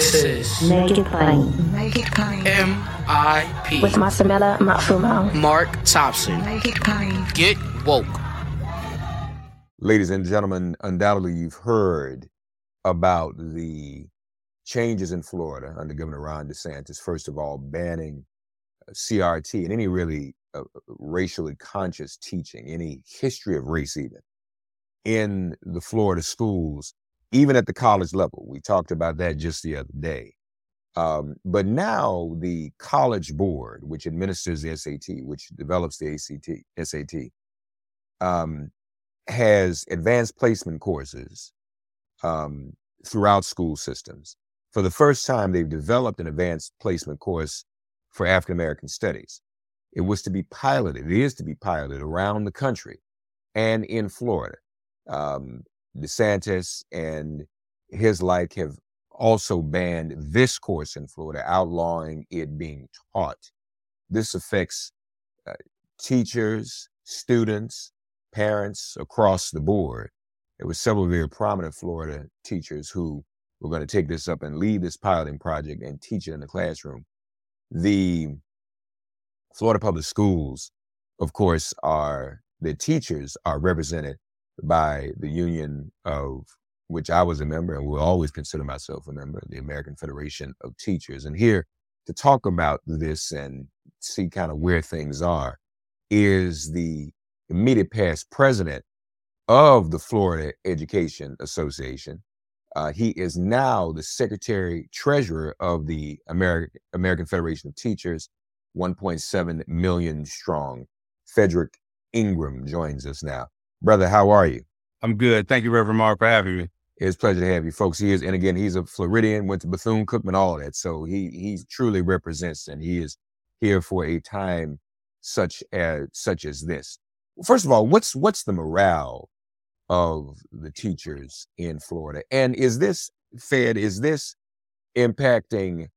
This is Make it plain. Make it plain. MIP. With Masamela Matfumo. Mark Thompson. Make it plain. Get woke. Ladies and gentlemen, undoubtedly you've heard about the changes in Florida under Governor Ron DeSantis. First of all, banning uh, CRT and any really uh, racially conscious teaching, any history of race even, in the Florida schools, even at the college level. We talked about that just the other day. Um, but now the College Board, which administers the SAT, which develops the ACT, SAT, um, has advanced placement courses um, throughout school systems. For the first time, they've developed an advanced placement course for African American studies. It was to be piloted, it is to be piloted around the country and in Florida. Um, DeSantis and his like have also banned this course in Florida, outlawing it being taught. This affects uh, teachers, students, parents across the board. There were several very prominent Florida teachers who were going to take this up and lead this piloting project and teach it in the classroom. The Florida Public Schools, of course, are the teachers are represented by the union of which I was a member and will always consider myself a member, the American Federation of Teachers. And here to talk about this and see kind of where things are is the immediate past president of the Florida Education Association. Uh, he is now the secretary treasurer of the American American Federation of Teachers, 1.7 million strong. Fedrick Ingram joins us now. Brother, how are you? I'm good. Thank you, Reverend Mark, for having me. It's a pleasure to have you folks. He is, and again, he's a Floridian, went to Bethune Cookman, all that. So he he truly represents, and he is here for a time such as such as this. First of all, what's what's the morale of the teachers in Florida, and is this Fed? Is this impacting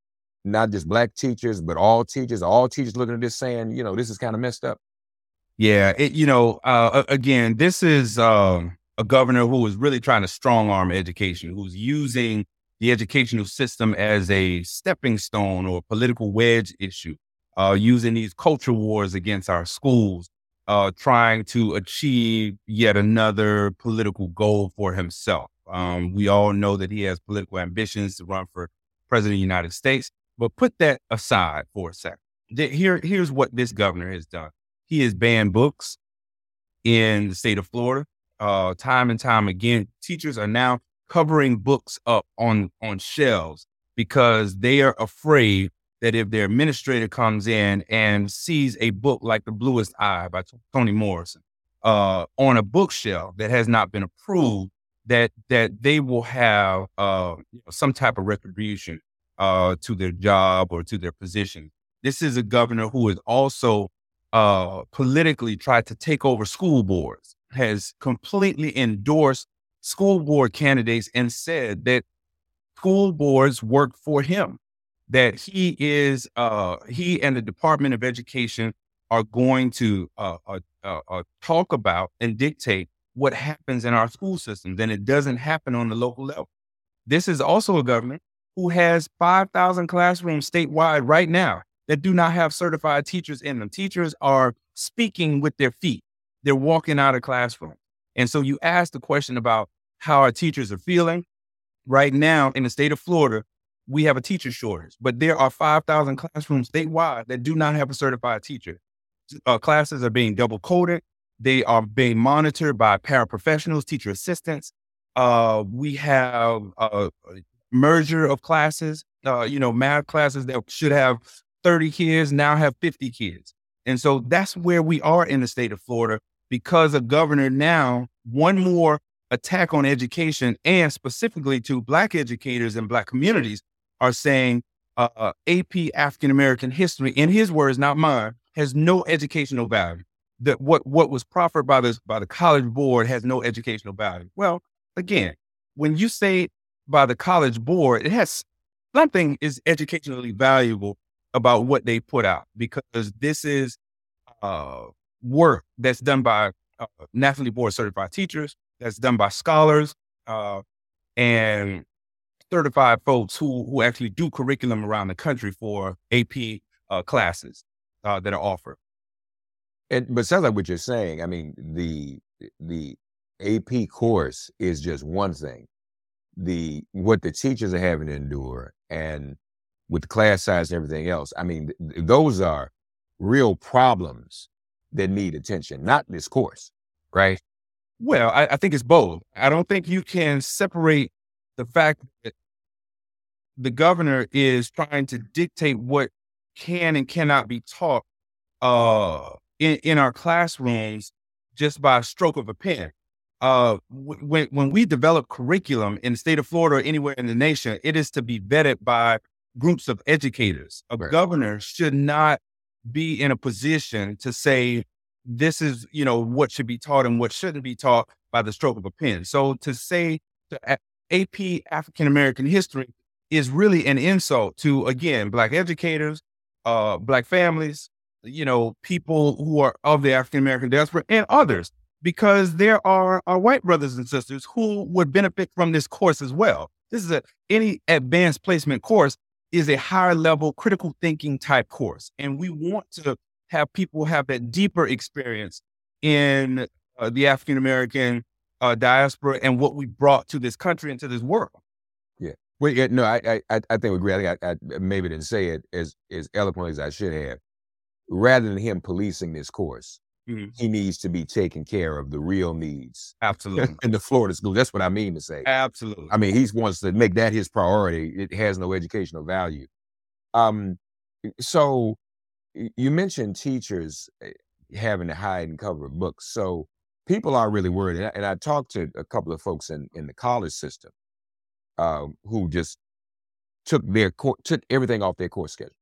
not just black teachers, but all teachers? All teachers looking at this saying, you know, this is kind of messed up. Yeah, it, you know, uh, again, this is um, a governor who is really trying to strong arm education, who's using the educational system as a stepping stone or political wedge issue, uh, using these culture wars against our schools, uh, trying to achieve yet another political goal for himself. Um, we all know that he has political ambitions to run for president of the United States, but put that aside for a second. Here, here's what this governor has done. He has banned books in the state of Florida. Uh, time and time again, teachers are now covering books up on on shelves because they are afraid that if their administrator comes in and sees a book like The Bluest Eye by Toni Morrison uh, on a bookshelf that has not been approved, that that they will have uh, some type of retribution uh, to their job or to their position. This is a governor who is also uh, politically tried to take over school boards, has completely endorsed school board candidates and said that school boards work for him, that he is, uh, he and the Department of Education are going to uh, uh, uh, uh talk about and dictate what happens in our school systems, and it doesn't happen on the local level. This is also a government who has 5,000 classrooms statewide right now that do not have certified teachers in them. Teachers are speaking with their feet. They're walking out of classroom. And so you ask the question about how our teachers are feeling. Right now in the state of Florida, we have a teacher shortage, but there are 5,000 classrooms statewide that do not have a certified teacher. Uh, classes are being double coded. They are being monitored by paraprofessionals, teacher assistants. Uh, we have a merger of classes, uh, you know, math classes that should have 30 kids now have 50 kids. And so that's where we are in the state of Florida because a governor now, one more attack on education and specifically to Black educators and Black communities are saying uh, uh, AP African American history, in his words, not mine, has no educational value. That what what was proffered by the by the college board has no educational value. Well, again, when you say by the college board, it has something is educationally valuable about what they put out because this is uh, work that's done by uh, nationally board certified teachers, that's done by scholars, uh, and certified folks who who actually do curriculum around the country for AP uh, classes uh, that are offered. And but sounds like what you're saying. I mean, the the AP course is just one thing. The what the teachers are having to endure, and with class size and everything else. I mean, th- those are real problems that need attention, not this course, right? Well, I, I think it's both. I don't think you can separate the fact that the governor is trying to dictate what can and cannot be taught uh, in, in our classrooms just by a stroke of a pen. Uh, when when we develop curriculum in the state of Florida or anywhere in the nation, it is to be vetted by groups of educators. A Right. governor should not be in a position to say this is you know what should be taught and what shouldn't be taught by the stroke of a pen. So to say to AP African American history is really an insult to again black educators, uh, black families, you know, people who are of the African American diaspora and others, because there are our white brothers and sisters who would benefit from this course as well. This is a any advanced placement course is a higher level critical thinking type course, and we want to have people have that deeper experience in uh, the African American uh, diaspora and what we brought to this country and to this world. Yeah. Well, yeah, no, I, I, I think we agree. I think I, I maybe didn't say it as as eloquently as I should have. Rather than him policing this course, Mhm. he needs to be taking care of the real needs Absolutely, in the Florida school. That's what I mean to say. absolutely. I mean, he wants to make that his priority. It has no educational value. Um, so you mentioned teachers eh, having to hide and cover books. So people are really worried. And I, and I talked to a couple of folks in, in the college system um, who just took their took everything off their course schedule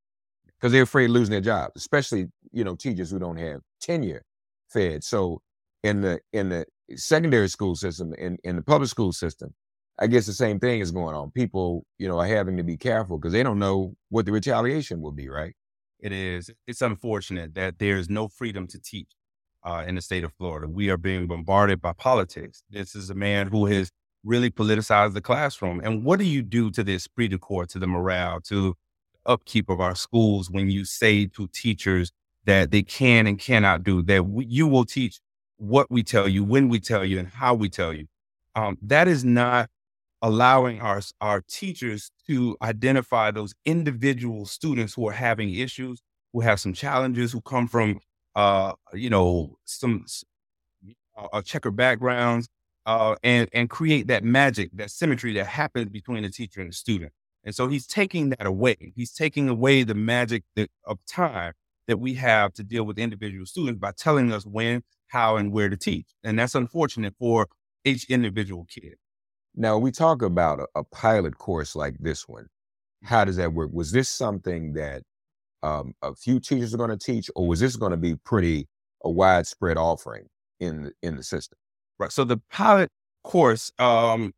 because they're afraid of losing their jobs, especially you know teachers who don't have tenure fed. So in the in the secondary school system, in in the public school system, I guess the same thing is going on. People, you know, are having to be careful because they don't know what the retaliation will be, right? It is. It's unfortunate that there's no freedom to teach uh, in the state of Florida. We are being bombarded by politics. This is a man who has really politicized the classroom. And what do you do to the esprit de corps, to the morale, to upkeep of our schools when you say to teachers that they can and cannot do that? We, you will teach what we tell you, when we tell you, and how we tell you. Um, that is not allowing our our teachers to identify those individual students who are having issues, who have some challenges, who come from uh, you know some uh, uh, checker backgrounds, uh, and and create that magic, that symmetry that happens between the teacher and the student. And so he's taking that away. He's taking away the magic that, of time that we have to deal with individual students by telling us when, how, and where to teach. And that's unfortunate for each individual kid. Now we talk about a, a pilot course like this one. How does that work? Was this something that um, a few teachers are going to teach, or was this going to be pretty a widespread offering in the, in the system? Right. So the pilot course um,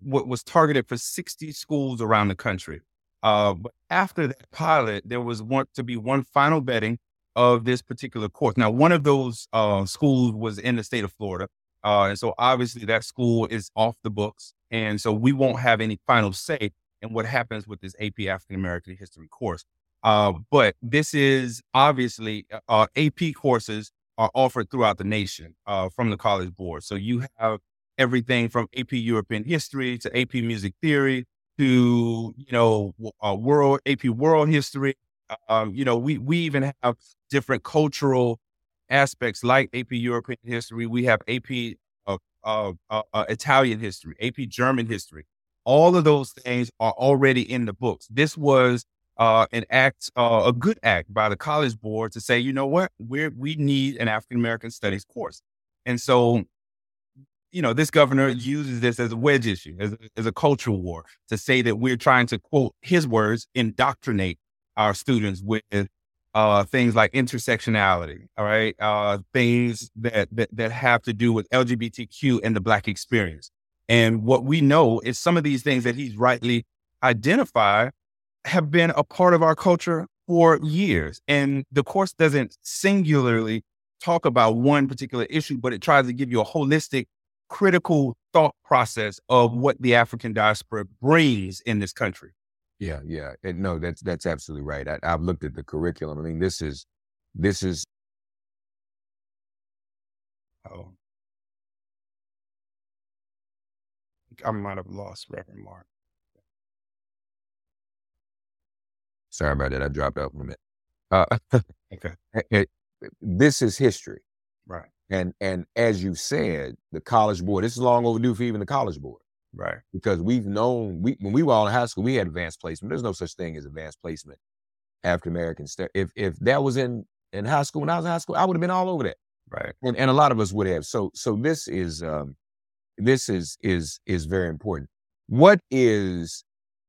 wa- was targeted for 60 schools around the country. Uh, but after that pilot, there was want to be one final vetting of this particular course. Now, one of those uh, schools was in the state of Florida. Uh, and so obviously that school is off the books. And so we won't have any final say in what happens with this AP African American history course. Uh, but this is obviously uh, AP courses are offered throughout the nation uh, from the College Board. So you have everything from AP European history to AP music theory to you know uh, world AP world history. Um, you know, we we even have different cultural aspects like AP European history. We have AP uh, uh, uh, uh, Italian history, AP German history. All of those things are already in the books. This was uh, an act, uh, a good act by the College Board to say, you know what, we we need an African American Studies course, and so, you know, this governor uses this as a wedge issue, as, a- as a cultural war, to say that we're trying to quote his words, indoctrinate our students with uh, things like intersectionality, all right, uh, things that, that that have to do with LGBTQ and the Black experience. And what we know is some of these things that he's rightly identified have been a part of our culture for years. And the course doesn't singularly talk about one particular issue, but it tries to give you a holistic critical thought process of what the African diaspora brings in this country. Yeah, yeah. And no, that's that's absolutely right. I, I've looked at the curriculum. I mean, this is this is Oh. I might have lost Reverend Mark. sorry about that. I dropped out for a minute. Uh, Okay. it- this is history. Right. And and as you said, the college board, this is long overdue for even the college board. Right. because we've known we when we were all in high school, we had advanced placement. There's no such thing as advanced placement after American stuff. If if that was in in high school when I was in high school, I would have been all over that, Right. and and a lot of us would have. So so this is um this is is is very important. What is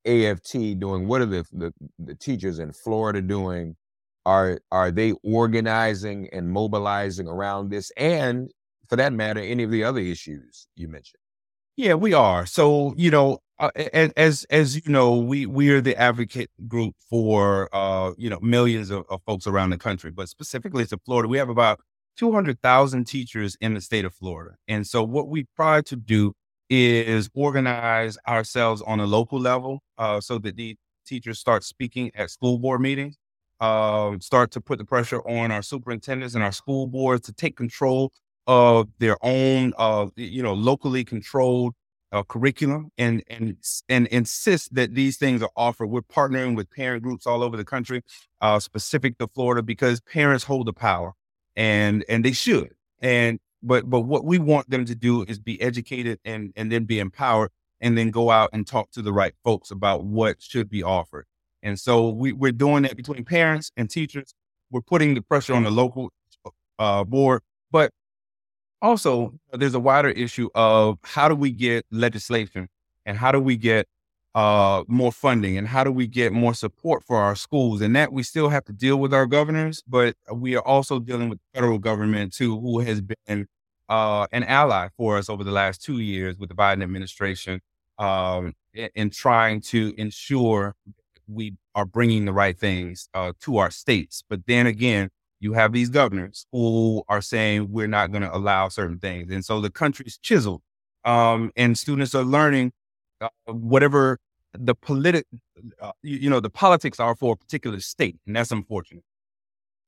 AFT doing? What are the the, the teachers in Florida doing? Are are they organizing and mobilizing around this, and for that matter, any of the other issues you mentioned? Yeah, we are. So, you know, uh, as as you know, we we are the advocate group for uh, you know, millions of, of folks around the country, but specifically to Florida, we have about 200,000 teachers in the state of Florida. And so what we try to do is organize ourselves on a local level uh, so that the teachers start speaking at school board meetings, um, start to put the pressure on our superintendents and our school boards to take control of their own, uh, you know, locally controlled uh, curriculum and and and insist that these things are offered. We're partnering with parent groups all over the country, uh, specific to Florida, because parents hold the power, and and they should. And but but what we want them to do is be educated and and then be empowered, and then go out and talk to the right folks about what should be offered. And so we we're doing that between parents and teachers. We're putting the pressure on the local uh, board, but also there's a wider issue of how do we get legislation and how do we get uh, more funding and how do we get more support for our schools? And that we still have to deal with our governors but we are also dealing with the federal government too who has been uh, an ally for us over the last two years with the biden administration um, in, in trying to ensure we are bringing the right things uh, to our states but then again you have these governors who are saying we're not going to allow certain things. And so the country's chiseled. Um, and students are learning uh, whatever the politic, uh, you, you know, the politics are for a particular state. And that's unfortunate.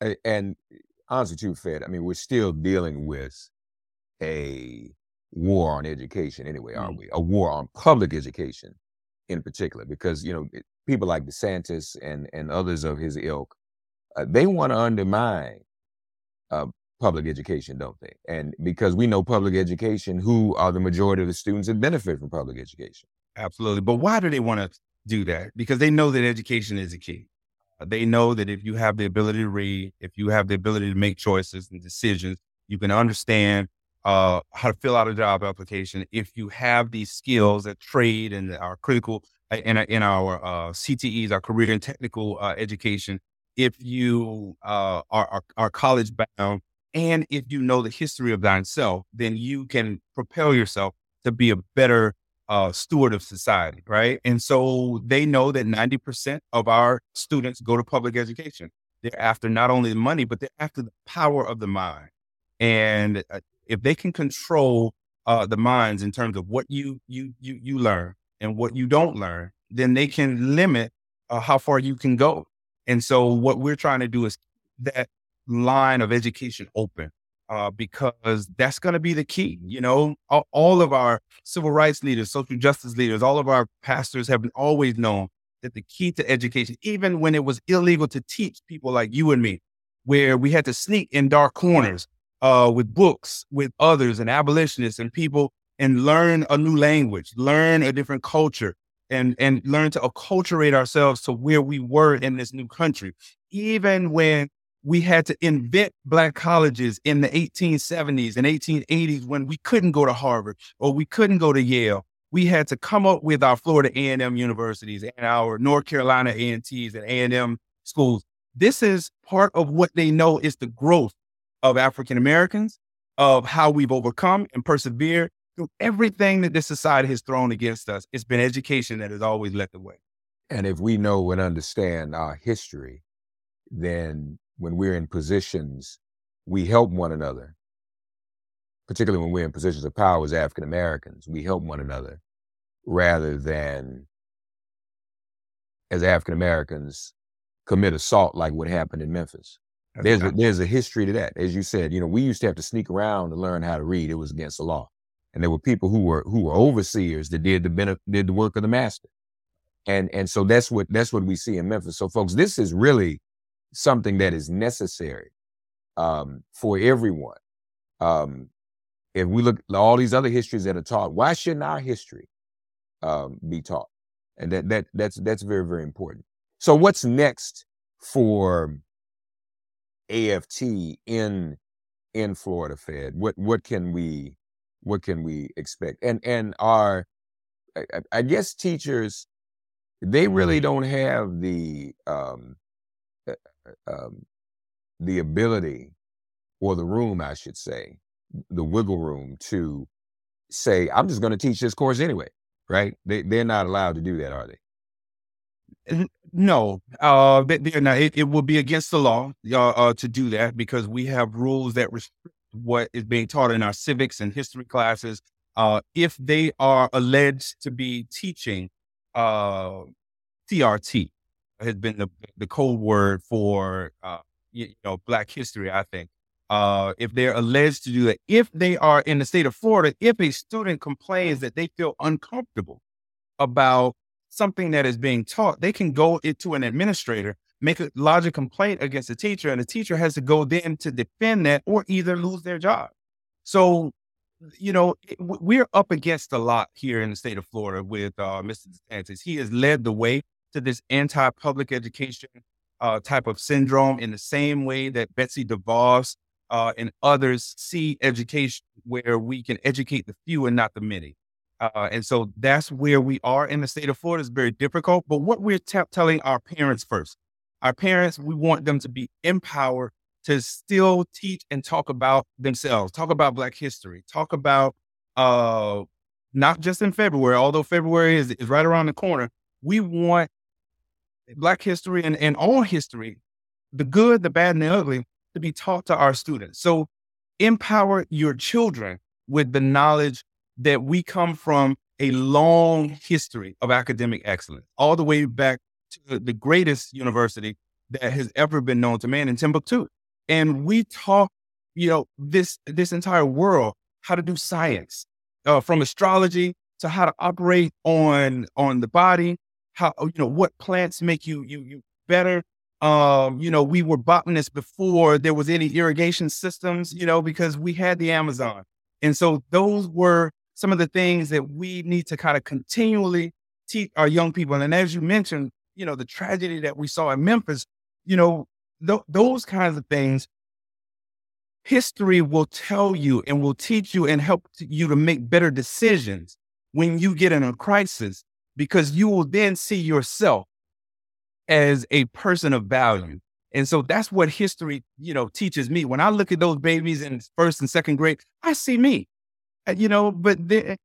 And honestly too fed i mean we're still dealing with a war on education anyway aren't we a war on public education in particular because you know people like desantis and and others of his ilk uh, they want to undermine uh, public education don't they and because we know public education who are the majority of the students that benefit from public education Absolutely. But why do they want to do that? Because they know that education is a key. Uh, They know that if you have the ability to read, if you have the ability to make choices and decisions, you can understand uh, how to fill out a job application. If you have these skills that trade and are critical uh, in, in our uh, CTEs, our career and technical uh, education, if you uh, are, are, are college bound, and if you know the history of thyself, then you can propel yourself to be a better uh, steward of society, right? And so they know that 90% of our students go to public education. They're after not only the money, but they're after the power of the mind. And uh, if they can control uh, the minds in terms of what you you you you learn and what you don't learn, then they can limit uh, how far you can go. And so what we're trying to do is that line of education open uh, because that's going to be the key. You know, all, of our civil rights leaders, social justice leaders, all of our pastors have always known that the key to education, even when it was illegal to teach people like you and me, where we had to sneak in dark corners uh, with books, with others and abolitionists and people and learn a new language, learn a different culture and, and learn to acculturate ourselves to where we were in this new country. Even when we had to invent black colleges in the 1870s and 1880s when we couldn't go to Harvard or we couldn't go to Yale. We had to come up with our Florida A&M universities and our North Carolina A&Ts and A&M schools. This is part of what they know is the growth of African Americans, of how we've overcome and persevered through everything that this society has thrown against us. It's been education that has always led the way. And if we know and understand our history, then when we're in positions, we help one another, particularly when we're in positions of power as African Americans, we help one another rather than as African Americans commit assault like what happened in Memphis. there's a, there's a history to that. As you said, you know, we used to have to sneak around to learn how to read. It was against the law. And there were people who were who were overseers that did the benef- did the work of the master. And and so that's what that's what we see in Memphis. So folks, this is really something that is necessary um, for everyone. Um, if we look at all these other histories that are taught, why shouldn't our history um, be taught? And that that that's that's very very important. So what's next for AFT in in Florida Fed? What what can we what can we expect? And and our I, I guess teachers they really don't have the um, um, the ability or the room, I should say, the wiggle room to say, I'm just going to teach this course anyway, right? They, they're not allowed to do that, are they? No, uh, they're not. It, it will be against the law uh, uh, to do that because we have rules that restrict what is being taught in our civics and history classes. Uh, if they are alleged to be teaching uh, CRT, has been the, the code word for uh, you, know Black history. I think uh, if they're alleged to do that, if they are in the state of Florida, if a student complains that they feel uncomfortable about something that is being taught, they can go to an administrator, make a lodge a complaint against the teacher, and the teacher has to go then to defend that or either lose their job. So, you know, we're up against a lot here in the state of Florida with uh, Mr. DeSantis. He has led the way to this anti-public education uh, type of syndrome in the same way that Betsy DeVos uh, and others see education, where we can educate the few and not the many. Uh, and so that's where we are in the state of Florida. It's very difficult. But what we're t- telling our parents first, our parents, we want them to be empowered to still teach and talk about themselves, talk about Black history, talk about uh, not just in February, although February is, is right around the corner. We want Black history and, and all history, the good, the bad, and the ugly, to be taught to our students. So empower your children with the knowledge that we come from a long history of academic excellence, all the way back to the greatest university that has ever been known to man in Timbuktu. And we taught, you know, this this entire world how to do science, uh, from astrology to how to operate on on the body how you know what plants make you you you better. Um, you know, we were botanists before there was any irrigation systems, you know, because we had the Amazon. And so those were some of the things that we need to kind of continually teach our young people. And as you mentioned, you know, the tragedy that we saw in Memphis, you know, th- those kinds of things history will tell you and will teach you and help you to make better decisions when you get in a crisis because you will then see yourself as a person of value. And so that's what history, you know, teaches me. When I look at those babies in first and second grade, I see me, uh, you know, but, the,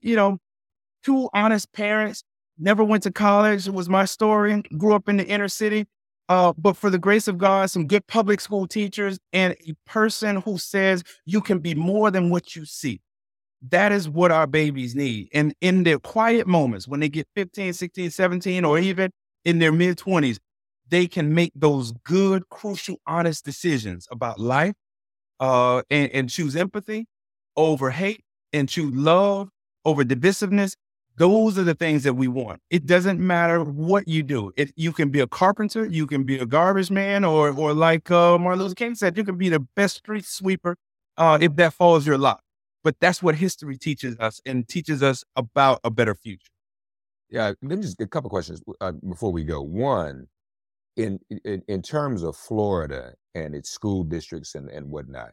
you know, two honest parents, never went to college, was my story, grew up in the inner city. Uh, but for the grace of God, some good public school teachers and a person who says you can be more than what you see. That is what our babies need. And in their quiet moments, when they get 15, 16, 17, or even in their mid 20s, they can make those good, crucial, honest decisions about life uh, and, and choose empathy over hate and choose love over divisiveness those are the things that we want. It doesn't matter what you do. It, you can be a carpenter, you can be a garbage man, or or like uh, Martin Luther King said, you can be the best street sweeper uh, if that falls your lot. But that's what history teaches us and teaches us about a better future. Yeah, let me just get a couple questions uh, before we go. One, in, in in terms of Florida and its school districts and and whatnot,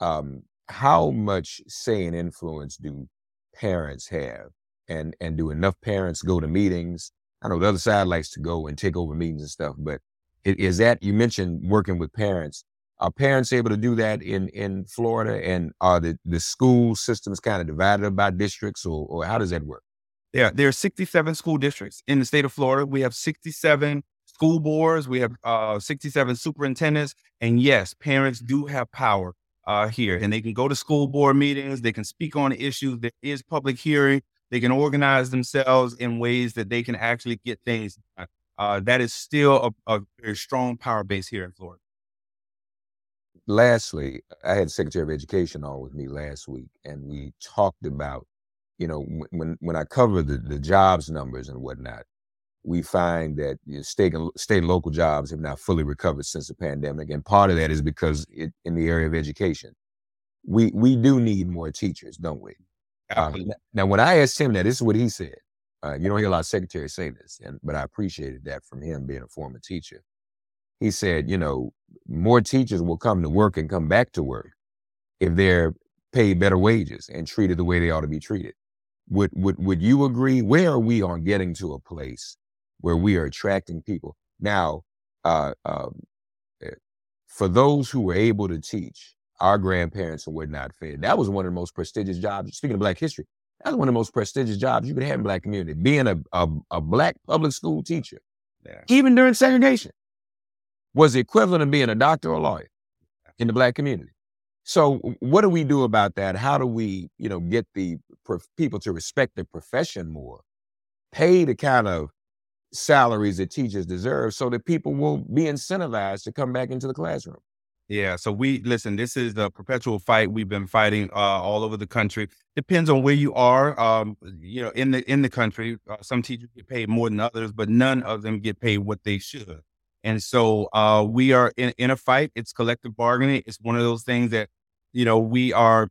um, how much say and influence do parents have and and do enough parents go to meetings? I know the other side likes to go and take over meetings and stuff, but is that you mentioned working with parents? Are parents able to do that in in Florida? And are the the school systems kind of divided by districts, or or how does that work? Yeah, there are 67 school districts in the state of Florida. We have 67 school boards. We have uh, 67 superintendents, and yes, parents do have power uh, here, and they can go to school board meetings. They can speak on issues. There is public hearing. They can organize themselves in ways that they can actually get things done. Uh, that is still a, a, very strong power base here in Florida. Lastly, I had Secretary of Education on with me last week, and we talked about, you know, when when I cover the, the jobs numbers and whatnot, we find that you know, state and state and local jobs have not fully recovered since the pandemic, and part of that is because it, in the area of education, we we do need more teachers, don't we? Um, now, when I asked him that, this is what he said. Uh, you don't hear a lot of secretaries say this, and but I appreciated that from him being a former teacher. He said, you know, more teachers will come to work and come back to work if they're paid better wages and treated the way they ought to be treated. Would would would you agree? Where are we on getting to a place where we are attracting people now? Uh, um, eh, for those who were able to teach, our grandparents and not fed. That was one of the most prestigious jobs. Speaking of Black history, that was one of the most prestigious jobs you could have in Black community. Being a, a, a Black public school teacher, yeah. even during segregation, was equivalent of being a doctor or a lawyer in the Black community. So, what do we do about that? How do we, you know, get the prof- people to respect the profession more, pay the kind of salaries that teachers deserve, so that people will be incentivized to come back into the classroom? Yeah. So we listen. This is the perpetual fight we've been fighting uh, all over the country. Depends on where you are. Um, you know, in the in the country, uh, some teachers get paid more than others, but none of them get paid what they should. And so uh, we are in, in a fight. It's collective bargaining. It's one of those things that you know we are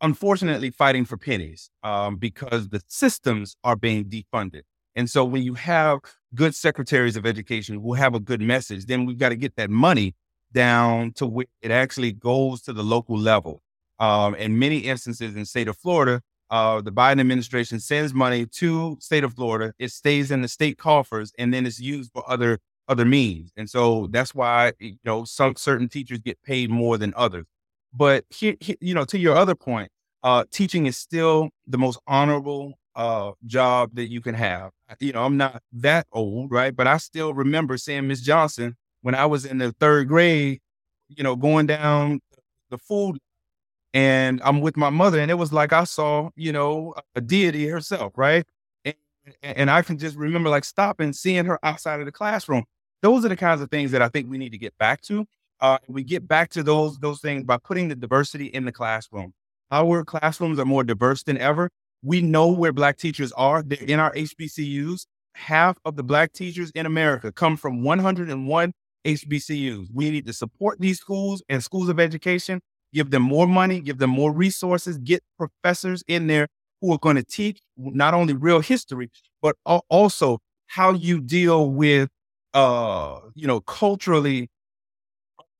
unfortunately fighting for pennies um, because the systems are being defunded. And so when you have good secretaries of education who have a good message, then we've got to get that money down to where it actually goes to the local level. Um, in many instances in state of Florida, uh, the Biden administration sends money to state of Florida. It stays in the state coffers and then it's used for other other means. And so that's why you know some certain teachers get paid more than others. But here, you know, to your other point, uh, teaching is still the most honorable uh, job that you can have. You know, I'm not that old, right? But I still remember seeing Miss Johnson when I was in the third grade, you know, going down the food and I'm with my mother, and it was like I saw, you know, a deity herself, right? And, and I can just remember like stopping, seeing her outside of the classroom. Those are the kinds of things that I think we need to get back to. Uh, we get back to those those things by putting the diversity in the classroom. Our classrooms are more diverse than ever. We know where Black teachers are. They're in our HBCUs. Half of the Black teachers in America come from 101 HBCUs. We need to support these schools and schools of education, give them more money, give them more resources, get professors in there who are going to teach not only real history, but also how you deal with, uh, you know, culturally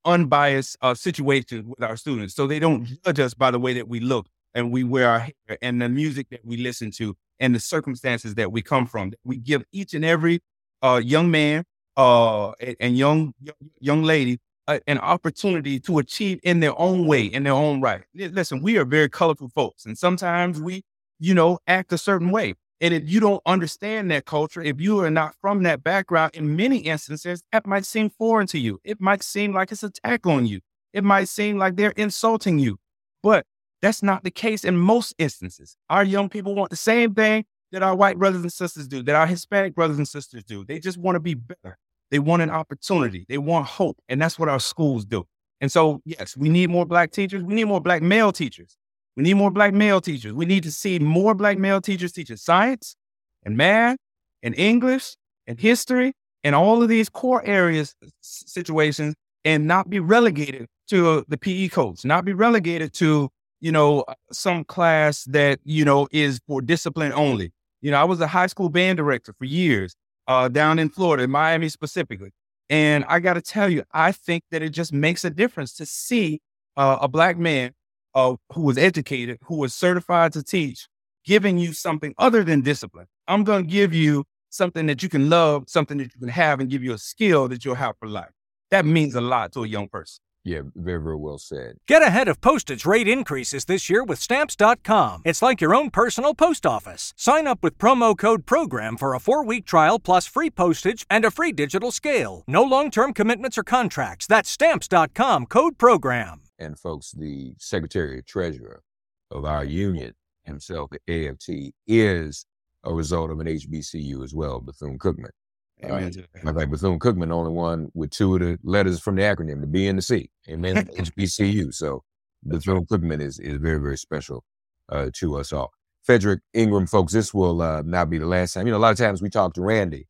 unbiased uh, situations with our students. So they don't judge us by the way that we look and we wear our hair and the music that we listen to and the circumstances that we come from. We give each and every uh, young man uh, and young young lady uh, an opportunity to achieve in their own way, in their own right. Listen, we are very colorful folks, and sometimes we, you know, act a certain way. And if you don't understand that culture, if you are not from that background, in many instances, that might seem foreign to you. It might seem like it's an attack on you. It might seem like they're insulting you. But that's not the case in most instances. Our young people want the same thing that our white brothers and sisters do, that our Hispanic brothers and sisters do. They just want to be better. They want an opportunity. They want hope. And that's what our schools do. And so, yes, we need more black teachers. We need more black male teachers. We need more black male teachers. We need to see more black male teachers teaching science and math and English and history and all of these core areas situations and not be relegated to the PE coach, not be relegated to, you know, some class that, you know, is for discipline only. You know, I was a high school band director for years uh, down in Florida, Miami specifically. And I got to tell you, I think that it just makes a difference to see uh, a black man uh, who was educated, who was certified to teach, giving you something other than discipline. I'm going to give you something that you can love, something that you can have, and give you a skill that you'll have for life. That means a lot to a young person. Yeah, very, very well said. Get ahead of postage rate increases this year with Stamps.com. It's like your own personal post office. Sign up with promo code PROGRAM for a four week trial plus free postage and a free digital scale. No long term commitments or contracts. That's Stamps.com code PROGRAM. And, folks, the Secretary of Treasurer of our union himself, the AFT, is a result of an HBCU as well, Bethune Cookman. Amen. Uh, like Bethune Cookman, the only one with two of the letters from the acronym, the B and the C. Amen. HBCU. So Bethune Cookman is is very very special uh, to us all. Fedrick Ingram, folks, this will uh, not be the last time. You know, a lot of times we talk to Randy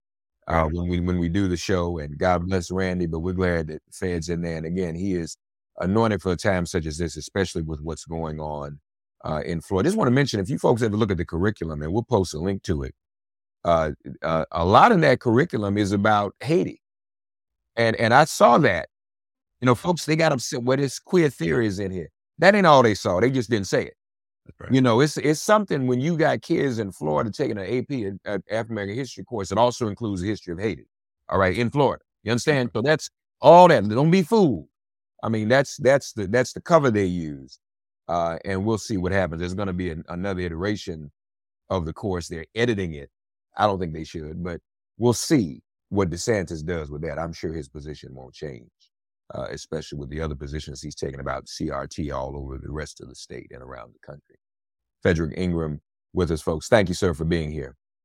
uh, when we when we do the show, and God bless Randy, but we're glad that Fed's in there. And again, he is anointed for a time such as this, especially with what's going on uh, in Florida. I just want to mention, if you folks ever look at the curriculum, and we'll post a link to it, uh, uh, a lot of that curriculum is about Haiti. And and I saw that. You know, folks, they got upset. Well, What is queer theory is in here. That ain't all they saw. They just didn't say it. Right. You know, it's it's something when you got kids in Florida taking an AP, an African American history course, it also includes the history of Haiti. All right, in Florida. You understand? So that's all that. Don't be fooled. I mean, that's that's the that's the cover they use. Uh, and we'll see what happens. There's going to be an, another iteration of the course. They're editing it I don't think they should, but we'll see what DeSantis does with that. I'm sure his position won't change, uh, especially with the other positions he's taken about CRT all over the rest of the state and around the country. Fedrick Ingram with us, folks. Thank you, sir, for being here.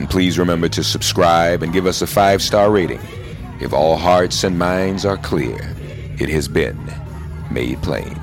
And please remember to subscribe and give us a five star rating. If all hearts and minds are clear, it has been made plain.